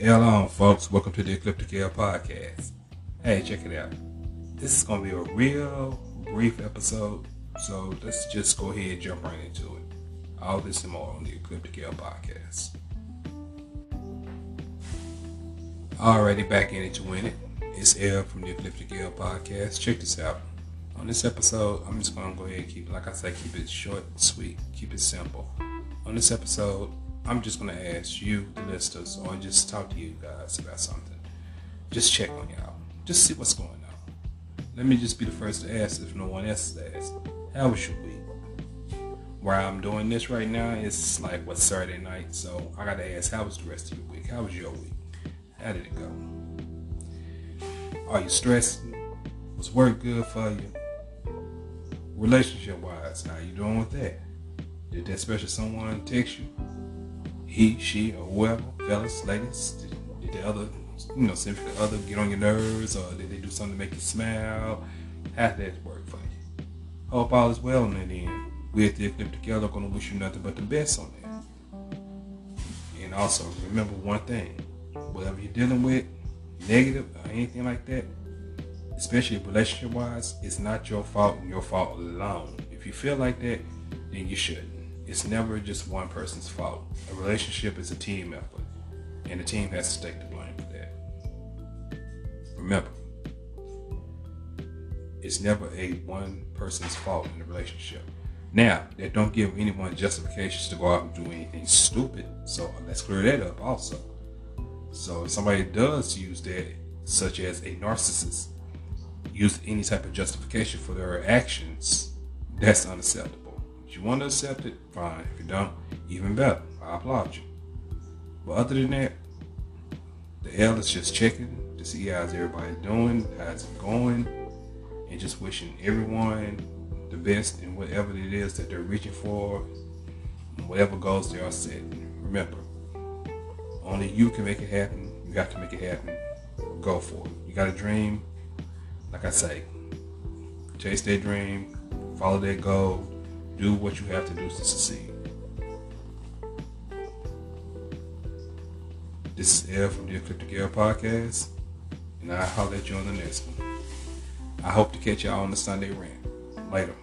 L on, folks. Welcome to the Ecliptic L Podcast. Hey, check it out. This is going to be a real brief episode, so let's just go ahead and jump right into it. All this and more on the Ecliptic L Podcast. Already back in it to win it. It's L from the Ecliptic L Podcast. Check this out. On this episode, I'm just going to go ahead and keep, like I said, keep it short sweet, keep it simple. On this episode, I'm just going to ask you, the listeners, or just talk to you guys about something. Just check on y'all. Just see what's going on. Let me just be the first to ask if no one else has asked. How was your week? Where I'm doing this right now, it's like what Saturday night, so I gotta ask, how was the rest of your week? How was your week? How did it go? Are you stressed? Was work good for you? Relationship wise, how you doing with that? Did that special someone text you? He, she, or whoever, fellas, ladies, did, did the other, you know, significant other get on your nerves, or did they do something to make you smile? How did that work for you? Hope all is well on that end. We at the Ecliptic Together going to wish you nothing but the best on that. And also, remember one thing. Whatever you're dealing with, negative or anything like that, especially relationship-wise, it's not your fault and your fault alone. If you feel like that, then you shouldn't it's never just one person's fault. A relationship is a team effort, and the team has to take the blame for that. Remember, it's never a one person's fault in a relationship. Now, that don't give anyone justifications to go out and do anything stupid. So let's clear that up also. So if somebody does use that, such as a narcissist, use any type of justification for their actions, that's unacceptable. If you want to accept it, fine. If you don't, even better. I applaud you. But other than that, the L is just checking to see how's everybody doing, how's it going, and just wishing everyone the best in whatever it is that they're reaching for, whatever goals they are setting. Remember, only you can make it happen. You got to make it happen. Go for it. You got a dream, like I say, chase that dream, follow that goal, do what you have to do to succeed. This is L from the Ecliptic L Podcast, and I'll holler at you on the next one. I hope to catch y'all on the Sunday rant. Later.